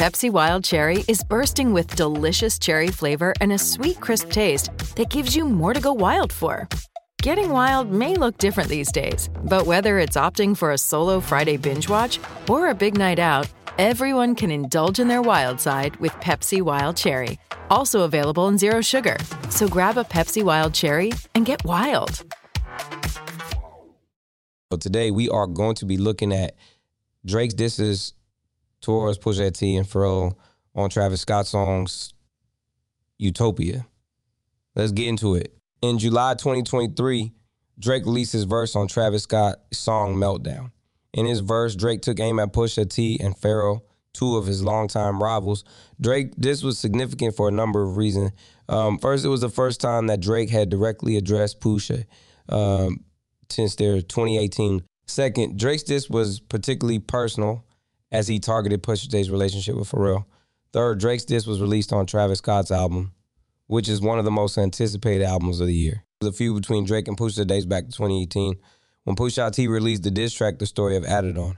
Pepsi Wild Cherry is bursting with delicious cherry flavor and a sweet, crisp taste that gives you more to go wild for. Getting wild may look different these days, but whether it's opting for a solo Friday binge watch or a big night out, everyone can indulge in their wild side with Pepsi Wild Cherry. Also available in Zero Sugar. So grab a Pepsi Wild Cherry and get wild. So today we are going to be looking at Drake's disses towards Pusha T and Pharrell on Travis Scott's songs Utopia. Let's get into it. In July 2023, Drake released his verse on Travis Scott's song Meltdown. In his verse, Drake took aim at Pusha T and Pharrell, two of his longtime rivals. Drake, this was significant for a number of reasons. Um, first, it was the first time that Drake had directly addressed Pusha um, since their 2018. Second, Drake's diss was particularly personal as he targeted Pusha T's relationship with Pharrell. Third, Drake's diss was released on Travis Scott's album, which is one of the most anticipated albums of the year. The feud between Drake and Pusha dates back to 2018 when Pusha T released the diss track "The Story of Adidon."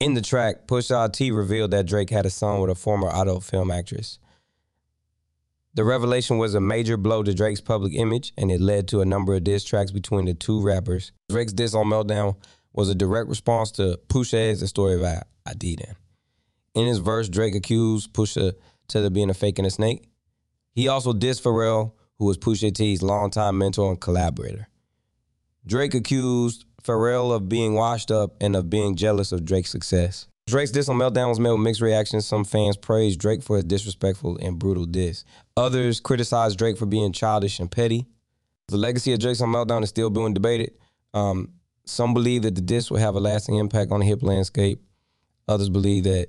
In the track, Pusha T revealed that Drake had a son with a former adult film actress. The revelation was a major blow to Drake's public image, and it led to a number of diss tracks between the two rappers. Drake's diss on Meltdown was a direct response to Pusha's The Story of Adidas. In his verse, Drake accused Pusha to being a fake and a snake. He also dissed Pharrell, who was Pusha T's longtime mentor and collaborator. Drake accused Pharrell of being washed up and of being jealous of Drake's success. Drake's diss on Meltdown was met with mixed reactions. Some fans praised Drake for his disrespectful and brutal diss. Others criticized Drake for being childish and petty. The legacy of Drake's on Meltdown is still being debated. Um, some believe that the disc will have a lasting impact on the hip landscape. Others believe that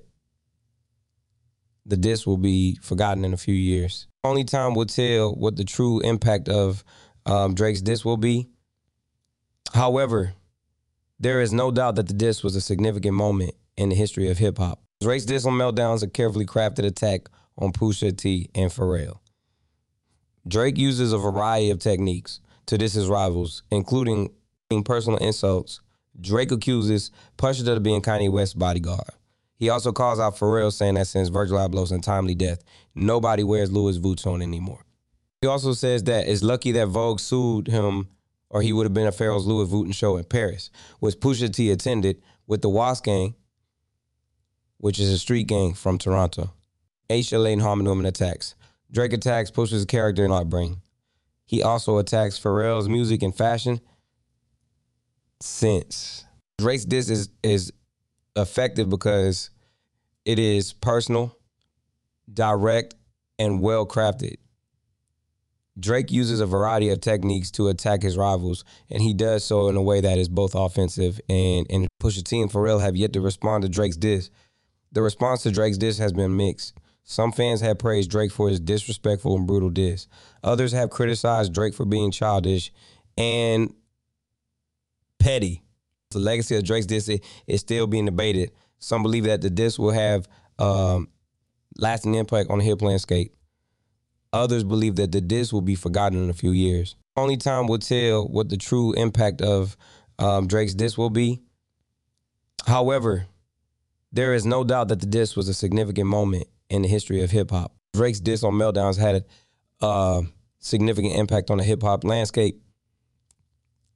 the disc will be forgotten in a few years. Only time will tell what the true impact of um, Drake's disc will be. However, there is no doubt that the disc was a significant moment in the history of hip hop. Drake's diss on Meltdown is a carefully crafted attack on Pusha T and Pharrell. Drake uses a variety of techniques to diss his rivals, including personal insults. Drake accuses Pusha T of being Kanye West's bodyguard. He also calls out Pharrell, saying that since Virgil Abloh's untimely death, nobody wears Louis Vuitton anymore. He also says that it's lucky that Vogue sued him, or he would have been at Pharrell's Louis Vuitton show in Paris, which Pusha T attended with the Wasp Gang, which is a street gang from Toronto. Aisha Lane harm to him in attacks. Drake attacks Pusha's character in and upbringing. He also attacks Pharrell's music and fashion sense. Drake's diss is is effective because it is personal, direct, and well crafted. Drake uses a variety of techniques to attack his rivals, and he does so in a way that is both offensive and and Pusha T and Pharrell have yet to respond to Drake's diss. The response to Drake's diss has been mixed. Some fans have praised Drake for his disrespectful and brutal diss. Others have criticized Drake for being childish and petty. The legacy of Drake's diss is still being debated. Some believe that the diss will have um, lasting impact on the hip landscape. Others believe that the diss will be forgotten in a few years. Only time will tell what the true impact of um, Drake's diss will be. However, there is no doubt that the diss was a significant moment in the history of hip hop. Drake's diss on Meltdowns had a uh, significant impact on the hip hop landscape.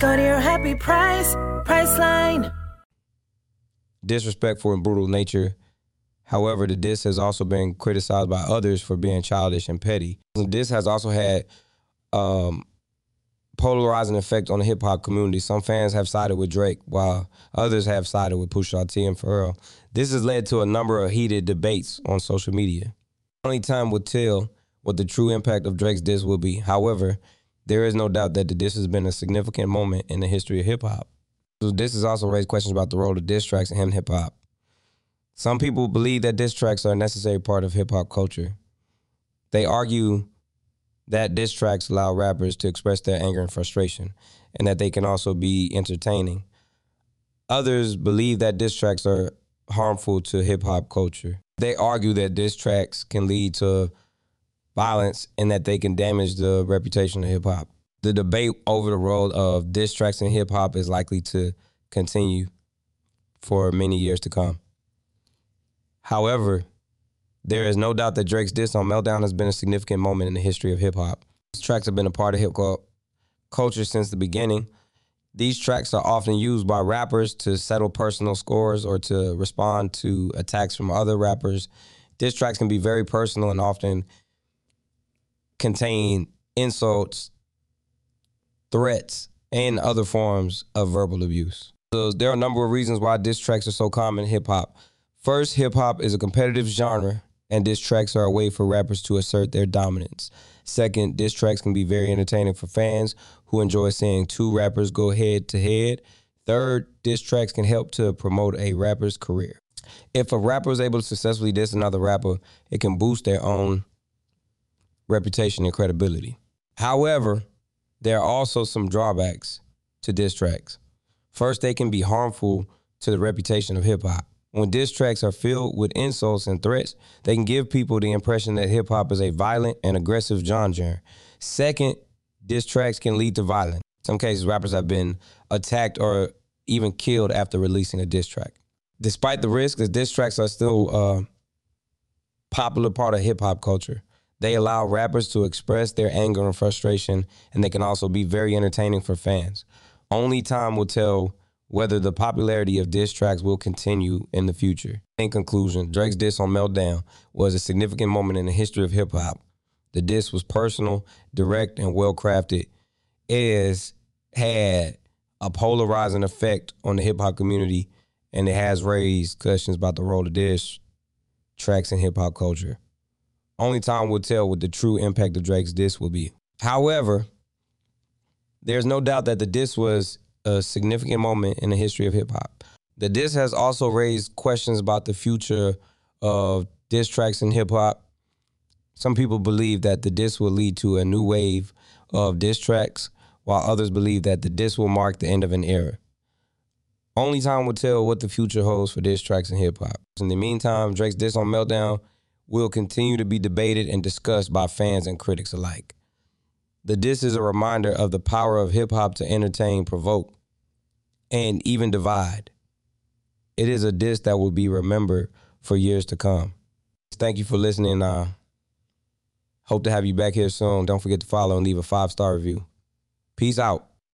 Go to your happy price, Priceline. disrespectful and brutal nature. However, the diss has also been criticized by others for being childish and petty. This has also had um, polarizing effect on the hip hop community. Some fans have sided with Drake, while others have sided with Pusha T and Pharrell. This has led to a number of heated debates on social media. Only time will tell what the true impact of Drake's diss will be. However, there is no doubt that the diss has been a significant moment in the history of hip hop. So this has also raised questions about the role of diss tracks in hip hop. Some people believe that diss tracks are a necessary part of hip hop culture. They argue that diss tracks allow rappers to express their anger and frustration, and that they can also be entertaining. Others believe that diss tracks are harmful to hip hop culture. They argue that diss tracks can lead to violence and that they can damage the reputation of hip hop. The debate over the role of diss tracks in hip hop is likely to continue for many years to come. However, there is no doubt that Drake's diss on Meltdown has been a significant moment in the history of hip hop. These tracks have been a part of hip hop culture since the beginning. These tracks are often used by rappers to settle personal scores or to respond to attacks from other rappers. Diss tracks can be very personal and often contain insults, threats, and other forms of verbal abuse. So there are a number of reasons why diss tracks are so common in hip hop. First, hip hop is a competitive genre, and diss tracks are a way for rappers to assert their dominance. Second, diss tracks can be very entertaining for fans who enjoy seeing two rappers go head to head. Third, diss tracks can help to promote a rapper's career. If a rapper is able to successfully diss another rapper, it can boost their own reputation and credibility. However, there are also some drawbacks to diss tracks. First, they can be harmful to the reputation of hip hop. When diss tracks are filled with insults and threats, they can give people the impression that hip hop is a violent and aggressive genre. Second, diss tracks can lead to violence. In some cases, rappers have been attacked or even killed after releasing a diss track. Despite the risk, the diss tracks are still a popular part of hip hop culture. They allow rappers to express their anger and frustration, and they can also be very entertaining for fans. Only time will tell whether the popularity of diss tracks will continue in the future. In conclusion, Drake's diss on Meltdown was a significant moment in the history of hip hop. The diss was personal, direct, and well crafted. It has had a polarizing effect on the hip hop community, and it has raised questions about the role of diss tracks in hip hop culture. Only time will tell what the true impact of Drake's diss will be. However, there's no doubt that the diss was a significant moment in the history of hip hop. The diss has also raised questions about the future of diss tracks in hip hop. Some people believe that the diss will lead to a new wave of diss tracks, while others believe that the diss will mark the end of an era. Only time will tell what the future holds for diss tracks in hip hop. In the meantime, Drake's diss on Meltdown will continue to be debated and discussed by fans and critics alike. The diss is a reminder of the power of hip hop to entertain, provoke, and even divide. It is a diss that will be remembered for years to come. Thank you for listening. Uh, hope to have you back here soon. Don't forget to follow and leave a five star review. Peace out.